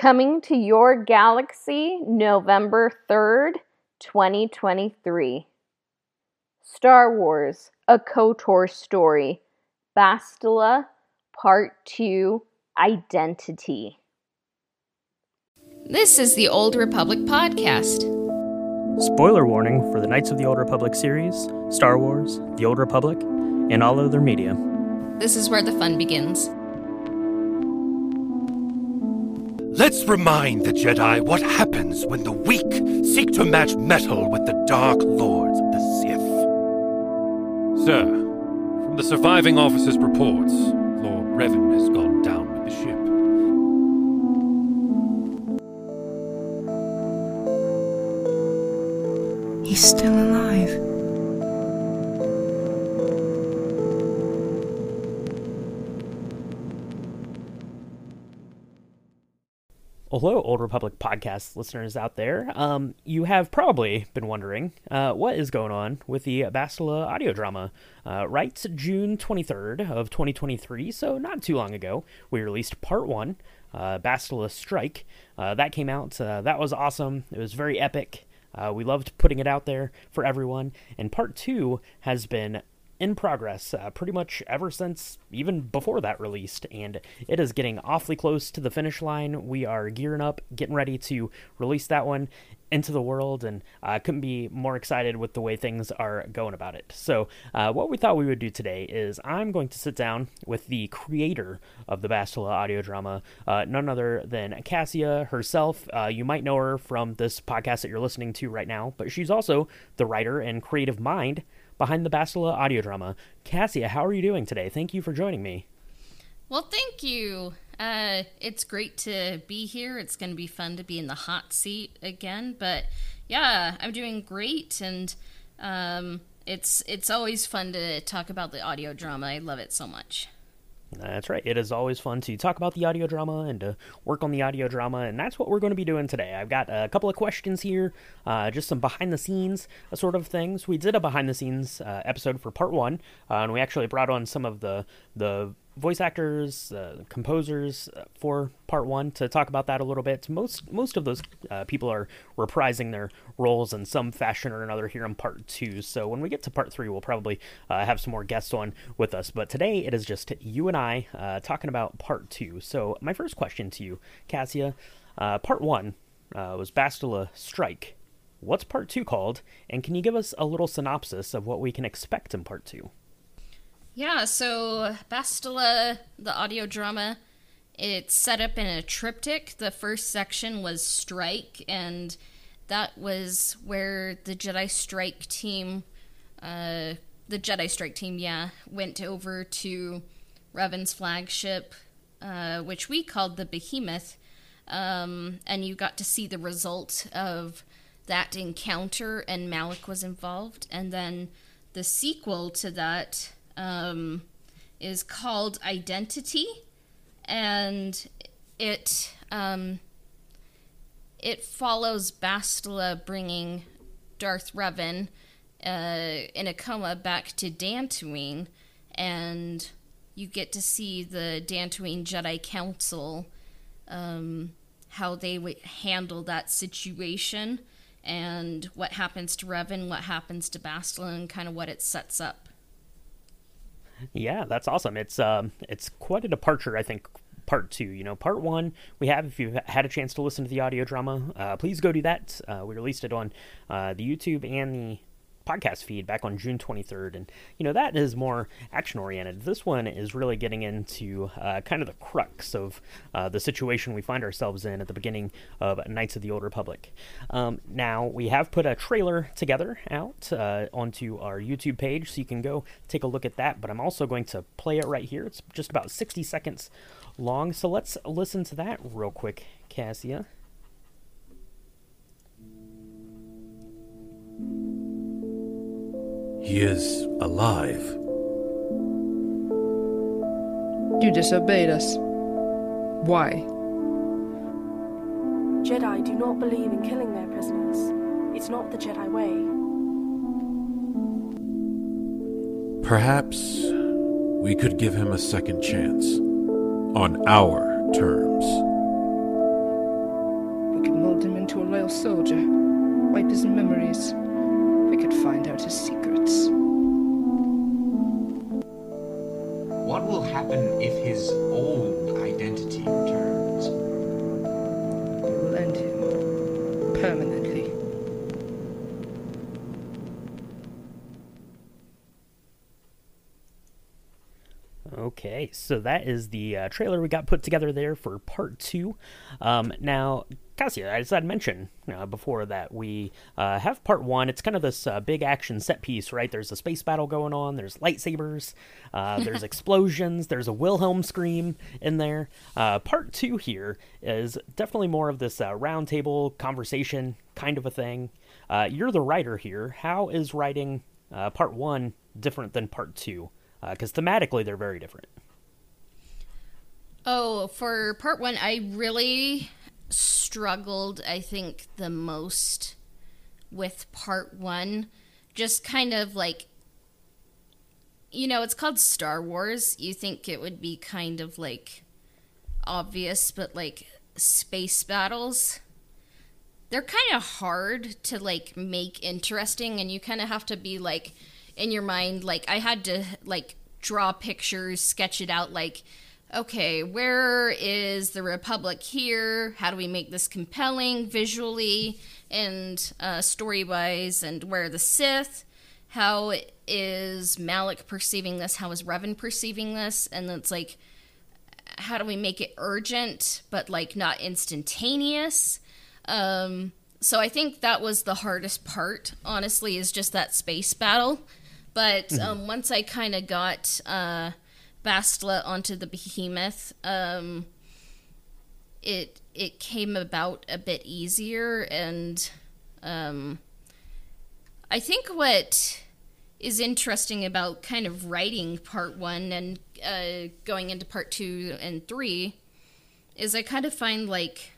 Coming to your galaxy November 3rd, 2023. Star Wars A KOTOR Story, Bastila, Part 2 Identity. This is the Old Republic Podcast. Spoiler warning for the Knights of the Old Republic series, Star Wars, the Old Republic, and all other media. This is where the fun begins. Let's remind the Jedi what happens when the weak seek to match metal with the Dark Lords of the Sith. Sir, from the surviving officer's reports, Lord Revan has gone down with the ship. He's still alive. Hello, Old Republic podcast listeners out there. Um, you have probably been wondering uh, what is going on with the Bastila audio drama. Uh, right, June 23rd of 2023, so not too long ago, we released part one, uh, Bastila Strike. Uh, that came out. Uh, that was awesome. It was very epic. Uh, we loved putting it out there for everyone. And part two has been in progress uh, pretty much ever since even before that released and it is getting awfully close to the finish line. We are gearing up getting ready to release that one into the world and I uh, couldn't be more excited with the way things are going about it. So uh, what we thought we would do today is i'm going to sit down with the creator of the bastila audio drama uh, none other than cassia herself. Uh, you might know her from this podcast that you're listening to right now but she's also the writer and creative mind behind the Bastila audio drama. Cassia, how are you doing today? Thank you for joining me. Well, thank you. Uh, it's great to be here. It's going to be fun to be in the hot seat again. But yeah, I'm doing great, and um, it's it's always fun to talk about the audio drama. I love it so much. That's right. It is always fun to talk about the audio drama and to work on the audio drama, and that's what we're going to be doing today. I've got a couple of questions here, uh, just some behind the scenes uh, sort of things. We did a behind the scenes uh, episode for part one, uh, and we actually brought on some of the the voice actors, uh, composers uh, for part one to talk about that a little bit. Most most of those uh, people are reprising their roles in some fashion or another here in part two. So when we get to part three, we'll probably uh, have some more guests on with us. But today it is just you and I uh, talking about part two. So my first question to you, Cassia, uh, part one was Bastila Strike. What's part two called? And can you give us a little synopsis of what we can expect in part two? Yeah, so Bastila, the audio drama, it's set up in a triptych. The first section was Strike, and that was where the Jedi Strike team, uh, the Jedi Strike team, yeah, went over to Revan's flagship, uh, which we called the Behemoth, um, and you got to see the result of that encounter, and Malak was involved. And then the sequel to that um, is called Identity, and it um, it follows Bastila bringing Darth Revan uh, in a coma back to Dantooine, and you get to see the Dantooine Jedi Council, um, how they would handle that situation, and what happens to Revan, what happens to Bastila, and kind of what it sets up. Yeah, that's awesome. It's um, it's quite a departure, I think. Part two, you know, part one we have. If you've had a chance to listen to the audio drama, uh, please go do that. Uh, we released it on uh, the YouTube and the podcast feed back on June 23rd. And, you know, that is more action oriented. This one is really getting into uh, kind of the crux of uh, the situation we find ourselves in at the beginning of Knights of the Old Republic. Um, now, we have put a trailer together out uh, onto our YouTube page, so you can go take a look at that. But I'm also going to play it right here. It's just about 60 seconds long. So let's listen to that real quick, Cassia. He is alive. You disobeyed us. Why? Jedi do not believe in killing their prisoners. It's not the Jedi way. Perhaps we could give him a second chance on our terms. We could mold him into a loyal soldier, wipe his memories. Find out his secrets. What will happen if his old identity Okay, so that is the uh, trailer we got put together there for part two. Um, now, Cassia, as I'd mentioned uh, before that we uh, have part one. It's kind of this uh, big action set piece, right? There's a space battle going on. There's lightsabers. Uh, there's explosions. There's a Wilhelm scream in there. Uh, part two here is definitely more of this uh, roundtable conversation kind of a thing. you're the writer here. How is writing part one different than part two? Uh, because thematically, they're very different. Oh, for part one, I really struggled, I think, the most with part one. Just kind of like, you know, it's called Star Wars. You think it would be kind of like obvious, but like space battles, they're kind of hard to like make interesting, and you kind of have to be like, in your mind, like, I had to like draw pictures, sketch it out, like, okay, where is the Republic here? How do we make this compelling visually and uh, story wise? And where the Sith? How is Malak perceiving this? How is Revan perceiving this? And it's like, how do we make it urgent but like not instantaneous? Um, so I think that was the hardest part, honestly, is just that space battle. But mm-hmm. um, once I kind of got uh, Bastila onto the behemoth, um, it it came about a bit easier, and um, I think what is interesting about kind of writing part one and uh, going into part two and three is I kind of find like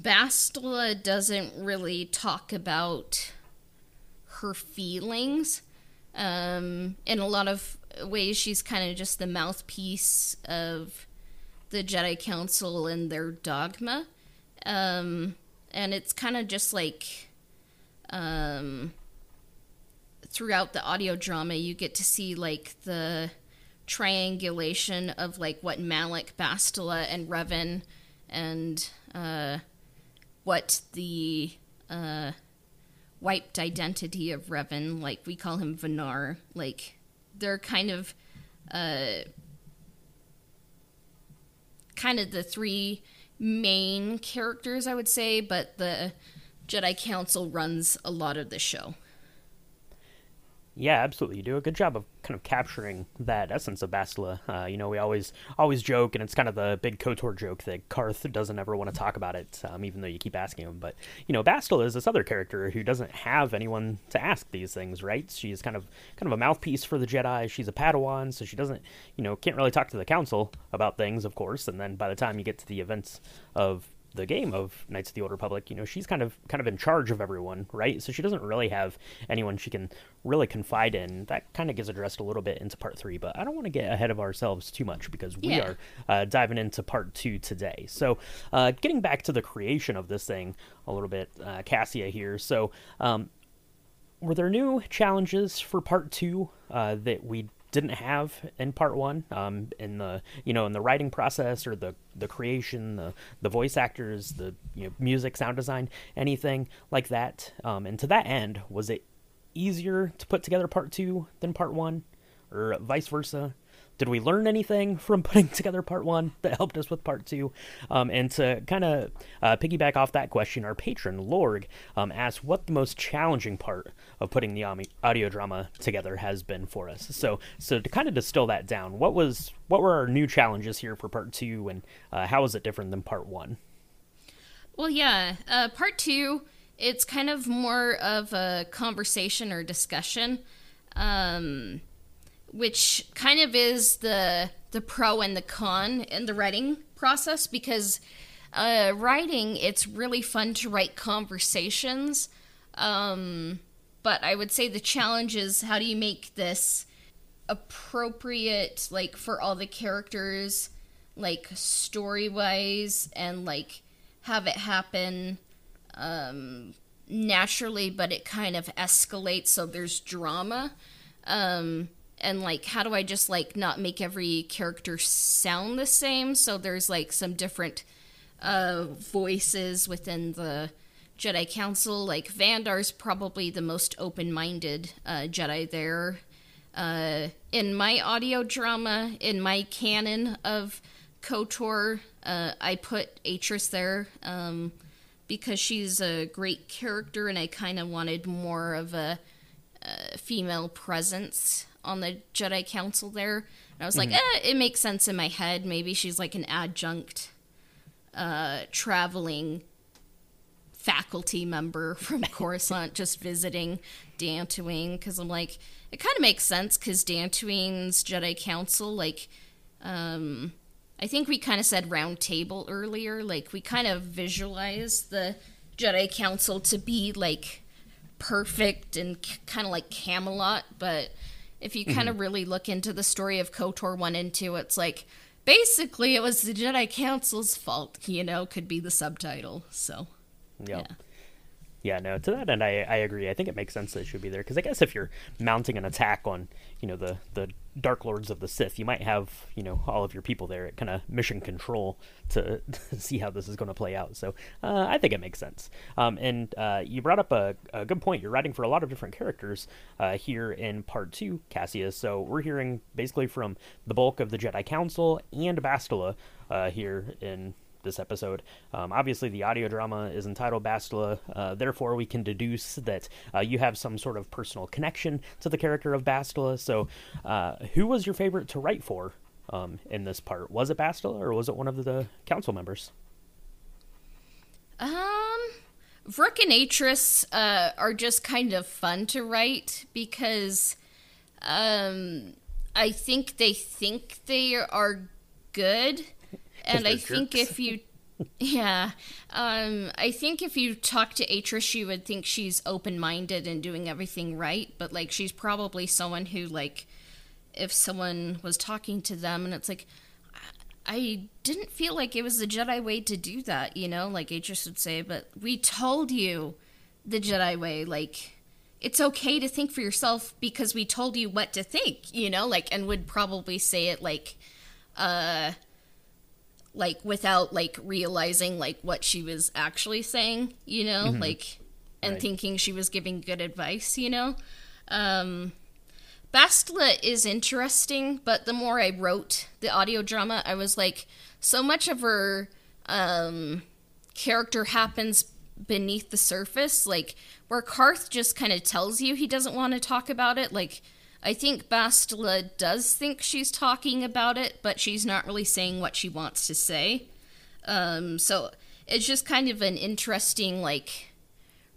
Bastila doesn't really talk about her feelings. Um, in a lot of ways, she's kind of just the mouthpiece of the Jedi Council and their dogma. Um, and it's kind of just like um, throughout the audio drama, you get to see like the triangulation of like what Malak, Bastila, and Revan and uh, what the uh, wiped identity of Revan, like we call him Vanar, like they're kind of uh kind of the three main characters I would say, but the Jedi Council runs a lot of the show. Yeah, absolutely. You do a good job of kind of capturing that essence of Bastila. Uh, you know, we always always joke, and it's kind of the big Kotor joke that Carth doesn't ever want to talk about it, um, even though you keep asking him. But you know, Bastila is this other character who doesn't have anyone to ask these things, right? She's kind of kind of a mouthpiece for the Jedi. She's a Padawan, so she doesn't, you know, can't really talk to the Council about things, of course. And then by the time you get to the events of the game of Knights of the Old Republic, you know, she's kind of kind of in charge of everyone, right? So she doesn't really have anyone she can really confide in. That kind of gets addressed a little bit into part three, but I don't want to get ahead of ourselves too much because we yeah. are uh, diving into part two today. So, uh, getting back to the creation of this thing a little bit, uh, Cassia here. So, um, were there new challenges for part two uh, that we didn't have in part one um, in the you know in the writing process or the the creation the the voice actors the you know, music sound design anything like that. Um, and to that end was it easier to put together part two than part one? Or vice versa did we learn anything from putting together part one that helped us with part two? Um, and to kind of uh, piggyback off that question, our patron Lorg um, asked what the most challenging part of putting the audio drama together has been for us. So, so to kind of distill that down, what was what were our new challenges here for part two, and uh, how is it different than part one? Well, yeah, uh, part two, it's kind of more of a conversation or discussion. Um, which kind of is the the pro and the con in the writing process because uh, writing it's really fun to write conversations um, but i would say the challenge is how do you make this appropriate like for all the characters like story wise and like have it happen um, naturally, but it kind of escalates, so there's drama. Um, and like, how do I just like not make every character sound the same? So there's like some different uh, voices within the Jedi Council. Like Vandar's probably the most open-minded uh, Jedi there. Uh, in my audio drama, in my canon of KOTOR, uh, I put Atris there um, because she's a great character, and I kind of wanted more of a, a, female presence on the Jedi Council there. And I was mm-hmm. like, eh, it makes sense in my head. Maybe she's like an adjunct uh, traveling faculty member from Coruscant just visiting Dantooine because I'm like, it kind of makes sense because Dantooine's Jedi Council, like, um, I think we kind of said round table earlier. Like, we kind of visualize the Jedi Council to be like perfect and c- kind of like Camelot, but if you kind of mm-hmm. really look into the story of KOTOR 1 and 2, it's like basically it was the Jedi Council's fault, you know, could be the subtitle. So, yep. yeah. Yeah, no, to that end, I, I agree. I think it makes sense that it should be there because I guess if you're mounting an attack on, you know, the the Dark Lords of the Sith, you might have, you know, all of your people there at kind of mission control to, see how this is going to play out. So uh, I think it makes sense. Um, and uh, you brought up a, a, good point. You're writing for a lot of different characters uh, here in part two, Cassius. So we're hearing basically from the bulk of the Jedi Council and Bastila uh, here in this episode. Um, obviously, the audio drama is entitled Bastila, uh, therefore, we can deduce that uh, you have some sort of personal connection to the character of Bastila. So, uh, who was your favorite to write for um, in this part? Was it Bastila or was it one of the council members? Um, Vrook and Atris uh, are just kind of fun to write because um, I think they think they are good and I think if you yeah. Um, I think if you talk to Atris, you would think she's open minded and doing everything right, but like she's probably someone who like if someone was talking to them and it's like I didn't feel like it was the Jedi way to do that, you know, like Atris would say, but we told you the Jedi way, like it's okay to think for yourself because we told you what to think, you know, like and would probably say it like uh like without like realizing like what she was actually saying, you know, mm-hmm. like and right. thinking she was giving good advice, you know. Um Bastila is interesting, but the more I wrote the audio drama, I was like so much of her um character happens beneath the surface, like where Carth just kind of tells you he doesn't want to talk about it, like I think Bastila does think she's talking about it, but she's not really saying what she wants to say. Um, so it's just kind of an interesting, like,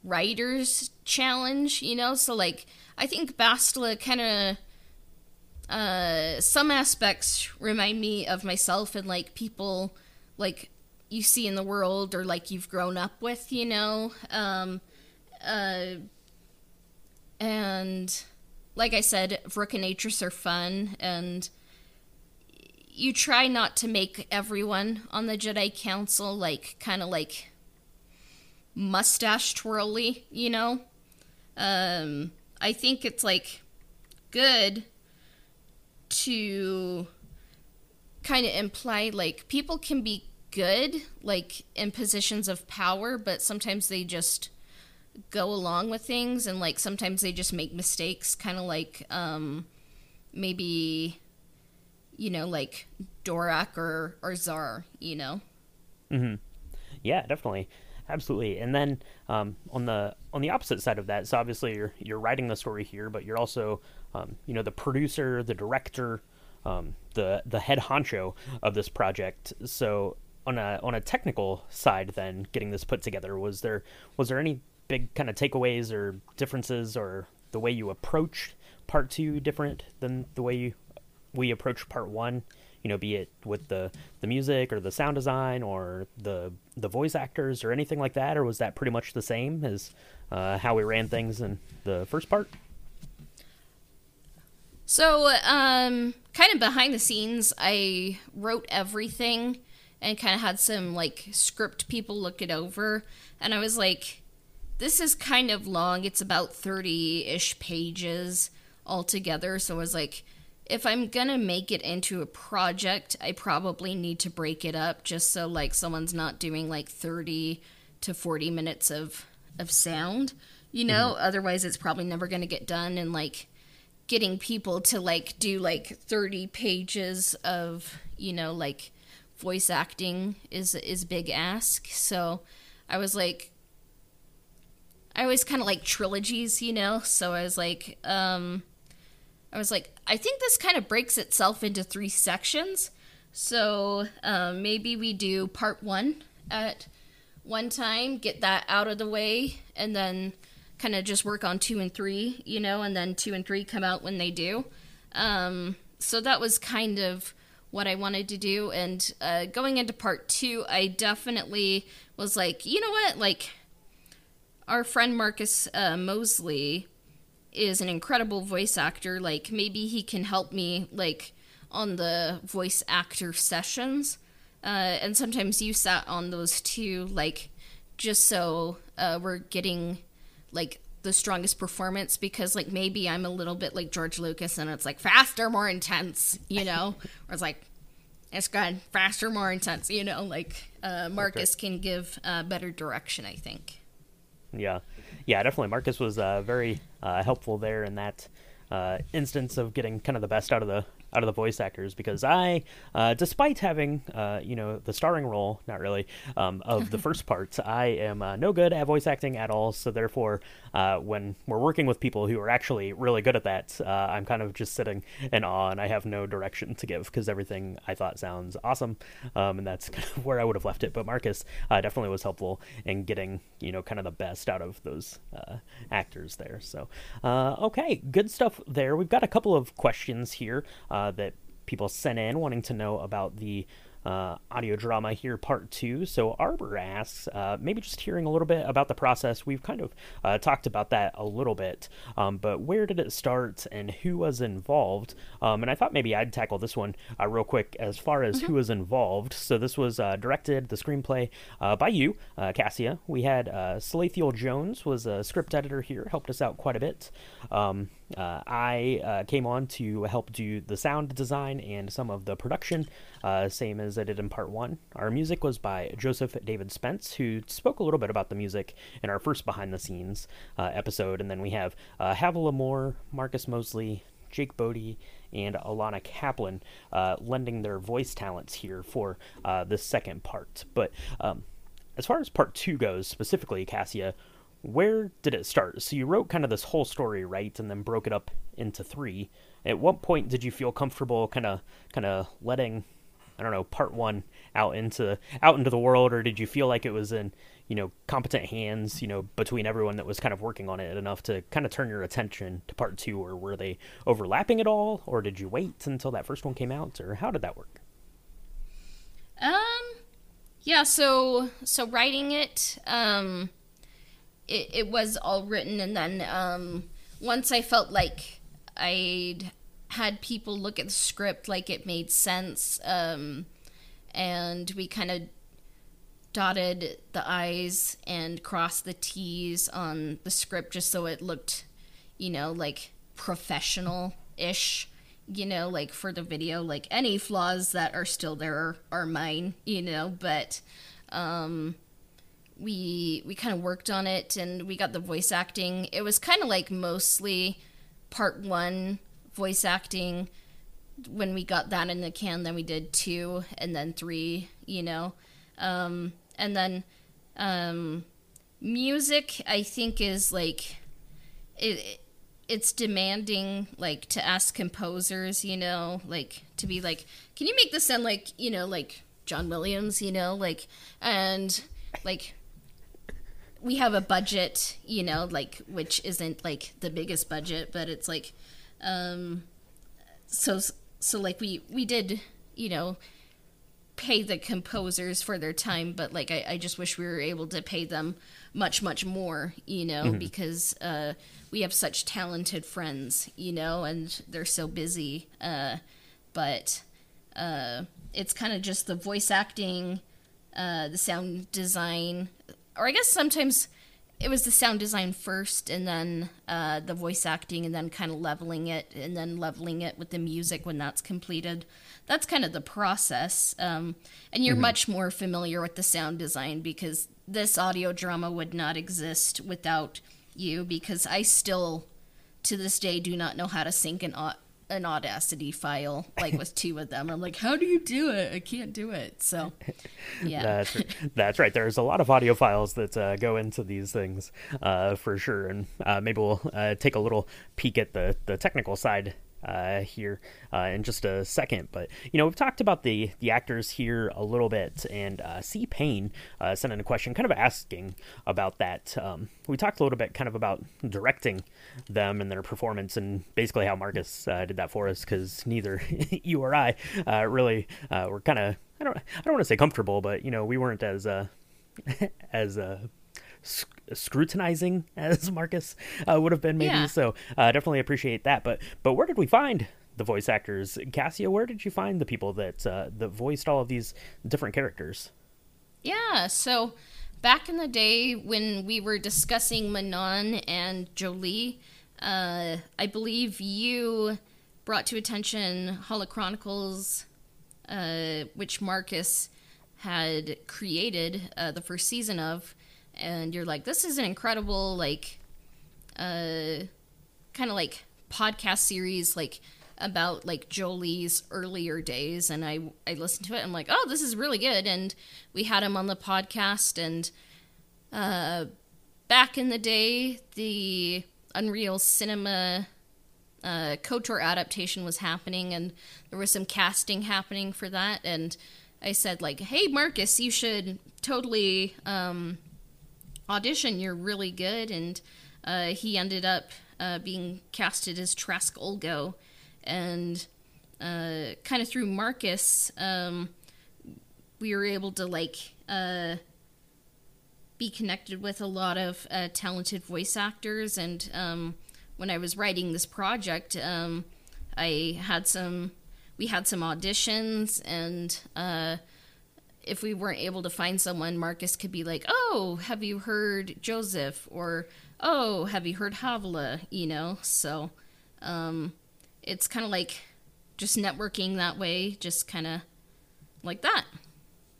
writer's challenge, you know? So, like, I think Bastila kind of. Uh, some aspects remind me of myself and, like, people, like, you see in the world or, like, you've grown up with, you know? Um, uh, and like I said, Vrook and Atris are fun, and you try not to make everyone on the Jedi Council like kind of like mustache twirly, you know. Um, I think it's like good to kind of imply like people can be good like in positions of power, but sometimes they just go along with things and like sometimes they just make mistakes kind of like um maybe you know like Dorak or or Zhar you know? Mhm yeah definitely. Absolutely. And then um, on the on the opposite side of that so obviously you're you're writing the story here but you're also um, you know the producer the director um, the the head honcho of this project. So on a on a technical side then getting this put together was there was there any big kind of takeaways or differences or the way you approach part two different than the way you, we approach part one? You know, be it with the the music or the sound design or the the voice actors or anything like that, or was that pretty much the same as uh, how we ran things in the first part? So, um, kind of behind the scenes, I wrote everything and kind of had some like script people look it over and I was like this is kind of long. It's about 30-ish pages altogether, so I was like if I'm gonna make it into a project, I probably need to break it up just so like someone's not doing like 30 to 40 minutes of of sound, you know. Mm-hmm. Otherwise, it's probably never gonna get done. And like getting people to like do like 30 pages of you know like voice acting is is big ask. So I was like. I always kind of like trilogies, you know. So I was like, um, I was like, I think this kind of breaks itself into three sections. So um, maybe we do part one at one time, get that out of the way, and then kind of just work on two and three, you know, and then two and three come out when they do. Um, so that was kind of what I wanted to do. And uh, going into part two, I definitely was like, you know what? Like, our friend Marcus uh, Mosley is an incredible voice actor. Like maybe he can help me like on the voice actor sessions. Uh, and sometimes you sat on those too, like just so uh, we're getting like the strongest performance because like maybe I'm a little bit like George Lucas and it's like faster, more intense, you know, or it's like it's good, faster, more intense, you know, like uh, Marcus okay. can give uh, better direction, I think. Yeah, yeah, definitely. Marcus was uh, very uh, helpful there in that uh, instance of getting kind of the best out of the out of the voice actors because I, uh, despite having uh, you know the starring role, not really, um, of the first parts, I am uh, no good at voice acting at all. So therefore, uh, when we're working with people who are actually really good at that, uh, I'm kind of just sitting in awe and I have no direction to give because everything I thought sounds awesome, um, and that's kind of where I would have left it. But Marcus uh, definitely was helpful in getting you know kind of the best out of those actors there. So okay, good stuff there. We've got a couple of questions here uh, that people sent in wanting to know about the uh, audio drama here, part two. So Arbor asks, uh, maybe just hearing a little bit about the process. We've kind of uh, talked about that a little bit, um, but where did it start and who was involved? Um, and I thought maybe I'd tackle this one uh, real quick as far as mm-hmm. who was involved. So this was uh, directed, the screenplay uh, by you, Cassia. We had uh, Salathiel Jones was a script editor here, helped us out quite a bit. Um, uh, I uh, came on to help do the sound design and some of the production, uh, same as I did in part one. Our music was by Joseph David Spence, who spoke a little bit about the music in our first behind the scenes uh, episode. And then we have uh, Havilah Moore, Marcus Mosley, Jake Bodie, and Alana Kaplan uh, lending their voice talents here for the second part. But um, as far as part two goes, specifically, Cassia, where did it start? So you wrote kind of this whole story, right, and then broke it up into three. At what point did you feel comfortable, kind of, kind of letting, I don't know, part one out into out into the world, or did you feel like it was in, you know, competent hands, you know, between everyone that was kind of working on it enough to kind of turn your attention to part two, or were they overlapping at all, or did you wait until that first one came out, or how did that work? Um, yeah. So so writing it, um it, it was all written and then um, once i felt like i'd had people look at the script like it made sense um, and we kind of dotted the i's and crossed the t's on the script just so it looked you know like professional ish you know like for the video like any flaws that are still there are, are mine you know but um we we kind of worked on it and we got the voice acting. It was kind of like mostly part 1 voice acting. When we got that in the can, then we did 2 and then 3, you know. Um, and then um, music I think is like it it's demanding like to ask composers, you know, like to be like, can you make this sound like, you know, like John Williams, you know, like and like we have a budget, you know, like which isn't like the biggest budget, but it's like um so so like we we did, you know, pay the composers for their time, but like I, I just wish we were able to pay them much, much more, you know, mm-hmm. because uh we have such talented friends, you know, and they're so busy. Uh but uh it's kind of just the voice acting, uh, the sound design, or I guess sometimes it was the sound design first and then uh, the voice acting and then kind of leveling it and then leveling it with the music when that's completed that's kind of the process um, and you're mm-hmm. much more familiar with the sound design because this audio drama would not exist without you because i still to this day do not know how to sync an an Audacity file, like with two of them. I'm like, how do you do it? I can't do it. So, yeah, that's right. that's right. There's a lot of audio files that uh, go into these things uh, for sure, and uh, maybe we'll uh, take a little peek at the the technical side uh, here uh, in just a second. But you know, we've talked about the the actors here a little bit, and uh, C. Payne uh, sent in a question, kind of asking about that. Um, we talked a little bit, kind of about directing them and their performance, and basically how Marcus uh, did that for us, because neither you or I uh, really were kind of I don't I don't want to say comfortable, but you know, we weren't as as sc- scrutinizing as Marcus uh, would have been, maybe. Yeah. So uh, definitely appreciate that. But but where did we find the voice actors, Cassia? Where did you find the people that uh, that voiced all of these different characters? Yeah, so back in the day when we were discussing Manaan and Jolee, uh, I believe you brought to attention Holochronicles, uh, which Marcus had created uh, the first season of and you're like, this is an incredible like, uh, kind of like podcast series like about like Jolee's earlier days, and I I listened to it. I'm like, oh, this is really good, and we had him on the podcast, and uh, back in the day, the Unreal Cinema uh, KOTOR adaptation was happening, and there was some casting happening for that, and I said like, hey Marcus, you should totally um, audition, you're really good. And uh, he ended up uh, being casted as Trask Ulgo. And uh, kind of through Marcus, um, we were able to like uh, be connected with a lot of uh, talented voice actors. And um, when I was writing this project, um, I had some, we had some auditions and uh, if we weren't able to find someone, Marcus could be like, "Oh, have you heard Joseph?" or "Oh, have you heard Havilah?" You know, so um, it's kind of like just networking that way, just kind of like that.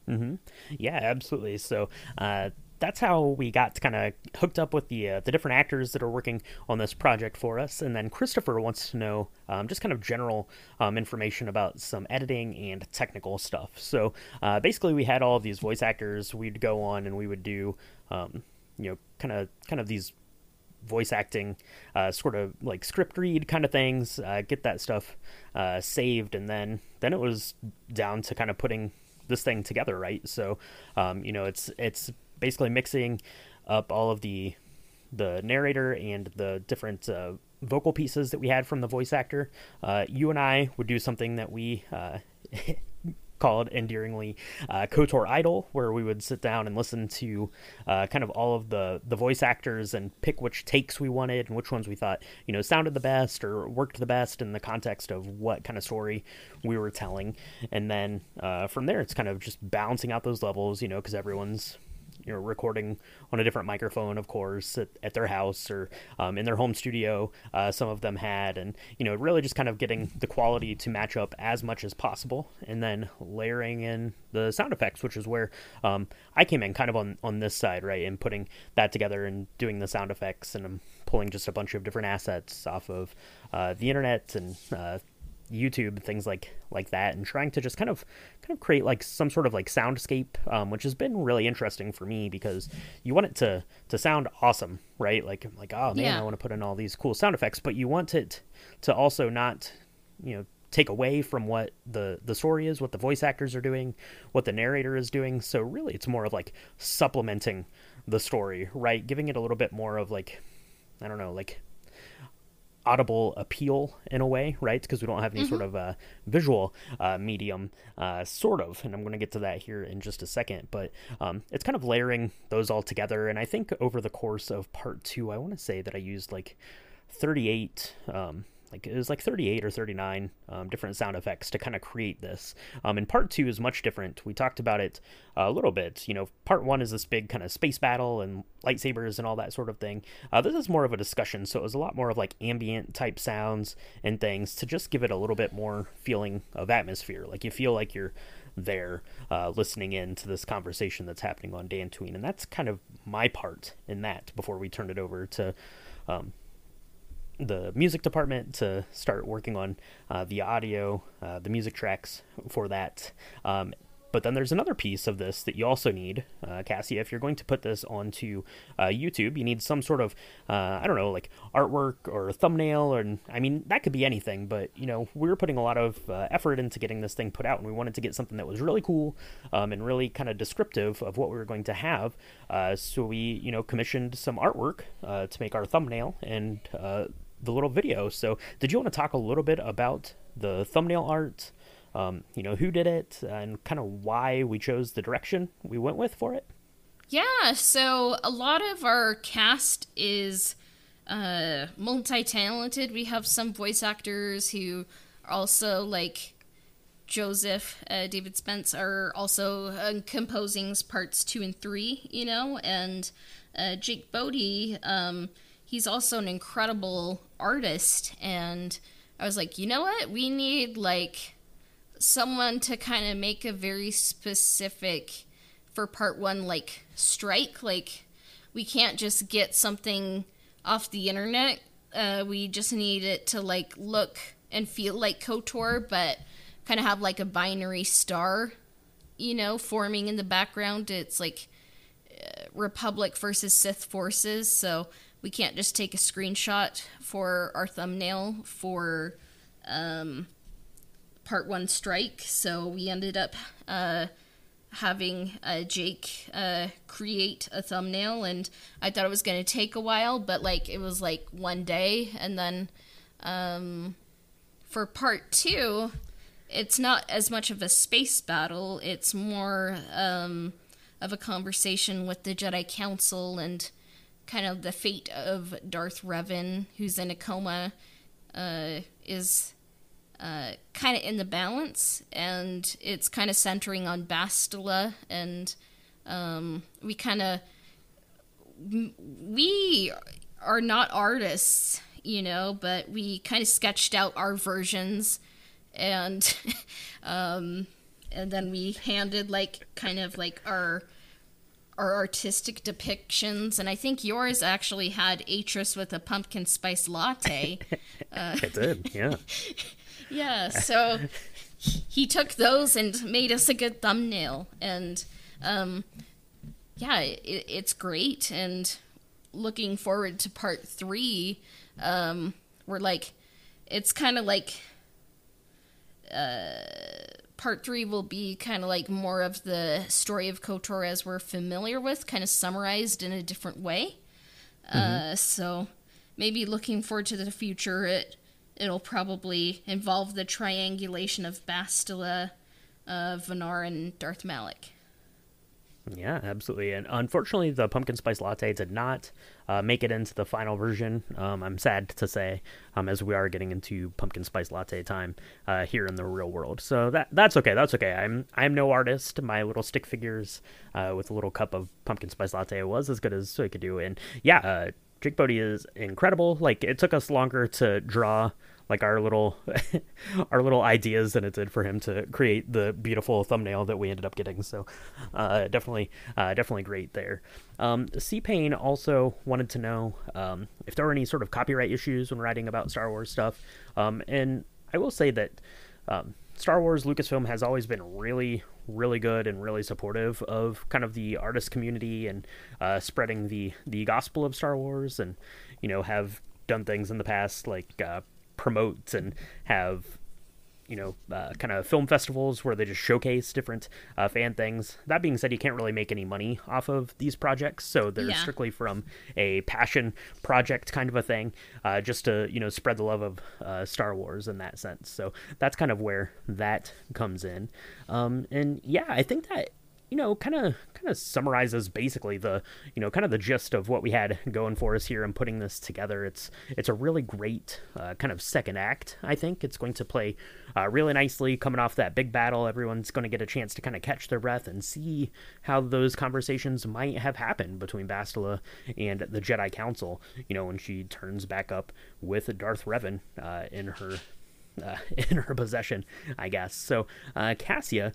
Mm-hmm. Yeah, absolutely. So uh, that's how we got kind of hooked up with the uh, the different actors that are working on this project for us. And then Christopher wants to know um, just kind of general um, information about some editing and technical stuff. So uh, basically, we had all of these voice actors. We'd go on and we would do um, you know kind of kind of these voice acting uh, sort of like script read kind of things uh, get that stuff uh, saved and then then it was down to kind of putting this thing together right so um, you know it's it's basically mixing up all of the the narrator and the different uh, vocal pieces that we had from the voice actor. Uh, you and I would do something that we uh, called endearingly uh, KOTOR Idol, where we would sit down and listen to uh, kind of all of the, the voice actors and pick which takes we wanted and which ones we thought, you know, sounded the best or worked the best in the context of what kind of story we were telling. And then uh, from there, it's kind of just balancing out those levels, you know, because everyone's you know recording on a different microphone, of course, at, at their house or um, in their home studio. Uh, some of them had, and you know, really just kind of getting the quality to match up as much as possible, and then layering in the sound effects, which is where um, I came in, kind of on on this side, right, and putting that together and doing the sound effects, and I'm pulling just a bunch of different assets off of uh, the internet and uh, YouTube things like like that, and trying to just kind of kind of create like some sort of like soundscape, um, which has been really interesting for me because you want it to to sound awesome, right? Like like oh man, yeah. I want to put in all these cool sound effects, but you want it to also not you know take away from what the the story is, what the voice actors are doing, what the narrator is doing. So really, it's more of like supplementing the story, right? Giving it a little bit more of like I don't know, like audible appeal in a way, right? Because we don't have any mm-hmm. sort of uh, visual uh, medium, uh, sort of. And I'm going to get to that here in just a second. But um, it's kind of layering those all together. And I think over the course of part two, I want to say that I used like 38. Um, like it was like 38 or 39 um, different sound effects to kind of create this. Um, and part two is much different. We talked about it a little bit. You know, part one is this big kind of space battle and lightsabers and all that sort of thing. Uh, this is more of a discussion, so it was a lot more of like ambient type sounds and things to just give it a little bit more feeling of atmosphere. Like you feel like you're there uh, listening in to this conversation that's happening on Dantooine. And that's kind of my part in that before we turn it over to um, the music department to start working on uh, the audio, uh, the music tracks for that. Um, but then there's another piece of this that you also need, uh, Cassie. If you're going to put this onto uh, YouTube, you need some sort of, uh, I don't know, like artwork or a thumbnail, or I mean that could be anything. But you know, we were putting a lot of uh, effort into getting this thing put out, and we wanted to get something that was really cool um, and really kind of descriptive of what we were going to have. So we, you know, commissioned some artwork to make our thumbnail and the little video. So, did you want to talk a little bit about the thumbnail art? um, you know, who did it and kind of why we chose the direction we went with for it? Yeah, so a lot of our cast is uh, multi talented. We have some voice actors who are also like Joseph, uh, David Spence are also uh, composing parts two and three, you know, and uh, Jake Bodie, um, he's also an incredible artist. And I was like, you know what? We need like someone to kind of make a very specific for part one like strike like we can't just get something off the internet uh, we just need it to like look and feel like kotor but kind of have like a binary star you know forming in the background it's like uh, republic versus sith forces so we can't just take a screenshot for our thumbnail for um, part one strike, so we ended up uh, having uh, Jake uh, create a thumbnail, and I thought it was going to take a while, but like it was like one day, and then um, for part two, it's not as much of a space battle; it's more um, of a conversation with the Jedi Council and kind of the fate of Darth Revan, who's in a coma, uh, is uh, kind of in the balance, and it's kind of centering on Bastila, and um, we kind of we are not artists, you know, but we kind of sketched out our versions, and um, and then we handed like kind of like our our artistic depictions, and I think yours actually had Atris with a pumpkin spice latte. Uh, it did, yeah. Yeah, so he took those and made us a good thumbnail, and um, yeah, it, it's great. And looking forward to part three, um, we're like, it's kind of like. Uh, part three will be kind of like more of the story of KOTOR as we're familiar with, kind of summarized in a different way. Mm-hmm. Uh, so maybe looking forward to the future, it it'll probably involve the triangulation of Bastila, uh, Venar, and Darth Malak. Yeah, absolutely. And unfortunately, the pumpkin spice latte did not uh, make it into the final version. Um, I'm sad to say, um, as we are getting into pumpkin spice latte time uh, here in the real world. So that that's okay. That's okay. I'm I'm no artist. My little stick figures uh, with a little cup of pumpkin spice latte was as good as I could do. And yeah, uh, Jake Bodie is incredible. Like it took us longer to draw like our little our little ideas than it did for him to create the beautiful thumbnail that we ended up getting. So uh, definitely uh, definitely great there. Um, C Payne also wanted to know um, if there were any sort of copyright issues when writing about Star Wars stuff. Um, and I will say that um, Star Wars Lucasfilm has always been really, really good and really supportive of kind of the artist community and uh, spreading the the gospel of Star Wars, and you know have done things in the past like uh, promote and have you know, uh, kind of film festivals where they just showcase different uh, fan things. That being said, you can't really make any money off of these projects, so they're yeah. strictly from a passion project kind of a thing, uh, just to you know spread the love of uh, Star Wars in that sense. So that's kind of where that comes in. Um, and yeah, I think that you know, kind of kind of summarizes basically the you know kind of the gist of what we had going for us here and putting this together. It's it's a really great uh, kind of second act. I think it's going to play uh, really nicely coming off that big battle. Everyone's going to get a chance to kind of catch their breath and see how those conversations might have happened between Bastila and the Jedi Council. You know, when she turns back up with Darth Revan uh, in her uh, in her possession, I guess. So, uh, Cassia,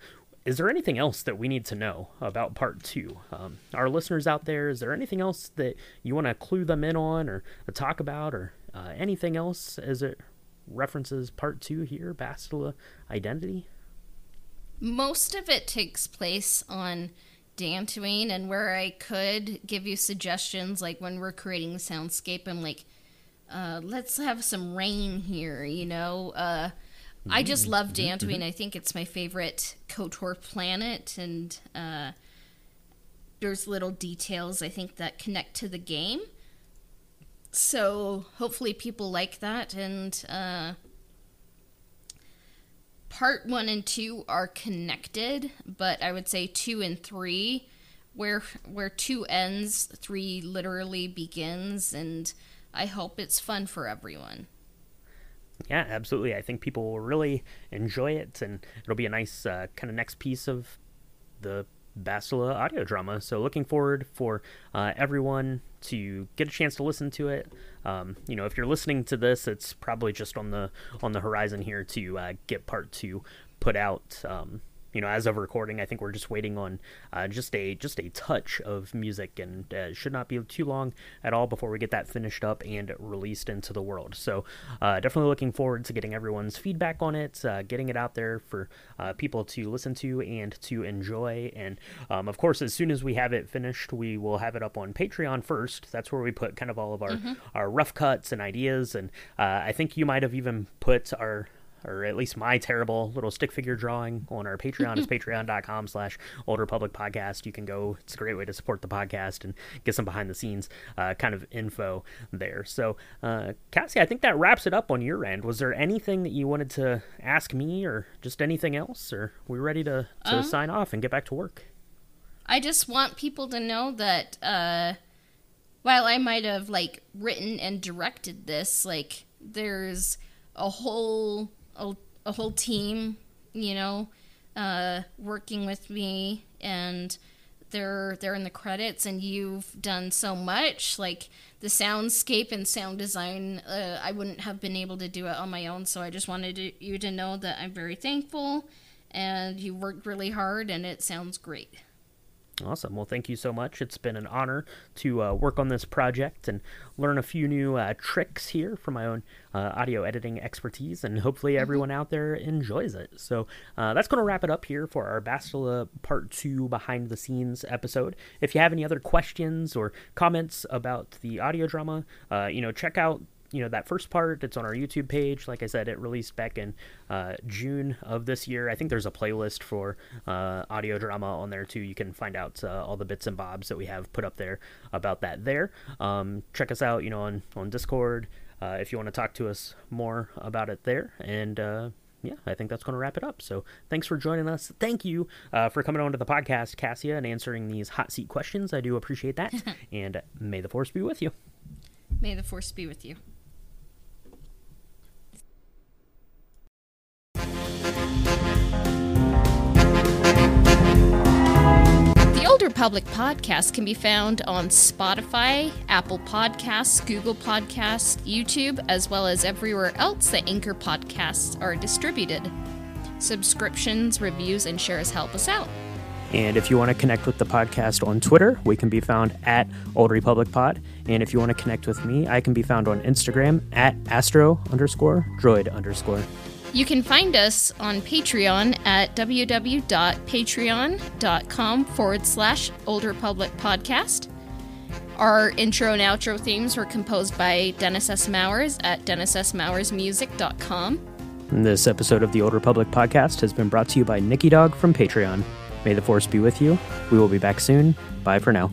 is there anything else that we need to know about part two? Um, our listeners out there, is there anything else that you want to clue them in on or, or talk about or uh, anything else as it references part two here, Bastila Identity? Most of it takes place on Dantooine, and where I could give you suggestions, like when we're creating the soundscape, I'm like, uh, let's have some rain here, you know? Uh, I just Mm-hmm. love Dantooine. I think it's my favorite KOTOR planet, and uh, there's little details I think that connect to the game. So hopefully people like that, and uh, part one and two are connected, but I would say two and three, where where two ends, three literally begins, and I hope it's fun for everyone. Yeah, absolutely. I think people will really enjoy it, and it'll be a nice uh, kind of next piece of the Bastila audio drama. So, looking forward for uh, everyone to get a chance to listen to it. Um, you know, if you're listening to this, it's probably just on the on the horizon here to uh, get part two put out. Um, you know, as of recording, I think we're just waiting on uh, just a just a touch of music, and uh, should not be too long at all before we get that finished up and released into the world. So, uh, definitely looking forward to getting everyone's feedback on it, uh, getting it out there for uh, people to listen to and to enjoy. And um, of course, as soon as we have it finished, we will have it up on Patreon first. That's where we put kind of all of our our rough cuts and ideas. And uh, I think you might have even put our or at least my terrible little stick figure drawing on our Patreon is patreon.com slash Old Republic Podcast. You can go, it's a great way to support the podcast and get some behind the scenes uh, kind of info there. So, uh, Cassie, I think that wraps it up on your end. Was there anything that you wanted to ask me or just anything else? Or we ready to, to sign off and get back to work? I just want people to know that uh, while I might have like written and directed this, like there's a whole a, a whole team, you know, uh, working with me, and they're they're in the credits, and you've done so much, like the soundscape and sound design. Uh, I wouldn't have been able to do it on my own, so I just wanted to, you to know that I'm very thankful, and you worked really hard, and it sounds great. Awesome. Well, thank you so much. It's been an honor to uh, work on this project and learn a few new uh, tricks here from my own uh, audio editing expertise, and hopefully everyone out there enjoys it. So uh, that's going to wrap it up here for our Bastila Part 2 behind the scenes episode. If you have any other questions or comments about the audio drama, uh, you know, check out you know that first part it's on our youtube page like i said it released back in uh, june of this year i think there's a playlist for uh, audio drama on there too you can find out uh, all the bits and bobs that we have put up there about that there um, check us out you know on on discord uh, if you want to talk to us more about it there and uh, yeah, I think that's going to wrap it up. So thanks for joining us. Thank you uh, for coming on to the podcast, Cassia, and answering these hot seat questions. I do appreciate that. and may the force be with you. May the force be with you. The Old Republic podcast can be found on Spotify, Apple Podcasts, Google Podcasts, YouTube, as well as everywhere else that Anchor podcasts are distributed. Subscriptions, reviews, and shares help us out. And if you want to connect with the podcast on Twitter, we can be found at Old Republic Pod. And if you want to connect with me, I can be found on Instagram at astro underscore droid underscore. You can find us on Patreon at www.patreon.com forward slash Old Republic Podcast. Our intro and outro themes were composed by Dennis S. Mowers at DennisSMowersMusic.com. This episode of the Old Republic Podcast has been brought to you by Nikki Dog from Patreon. May the Force be with you. We will be back soon. Bye for now.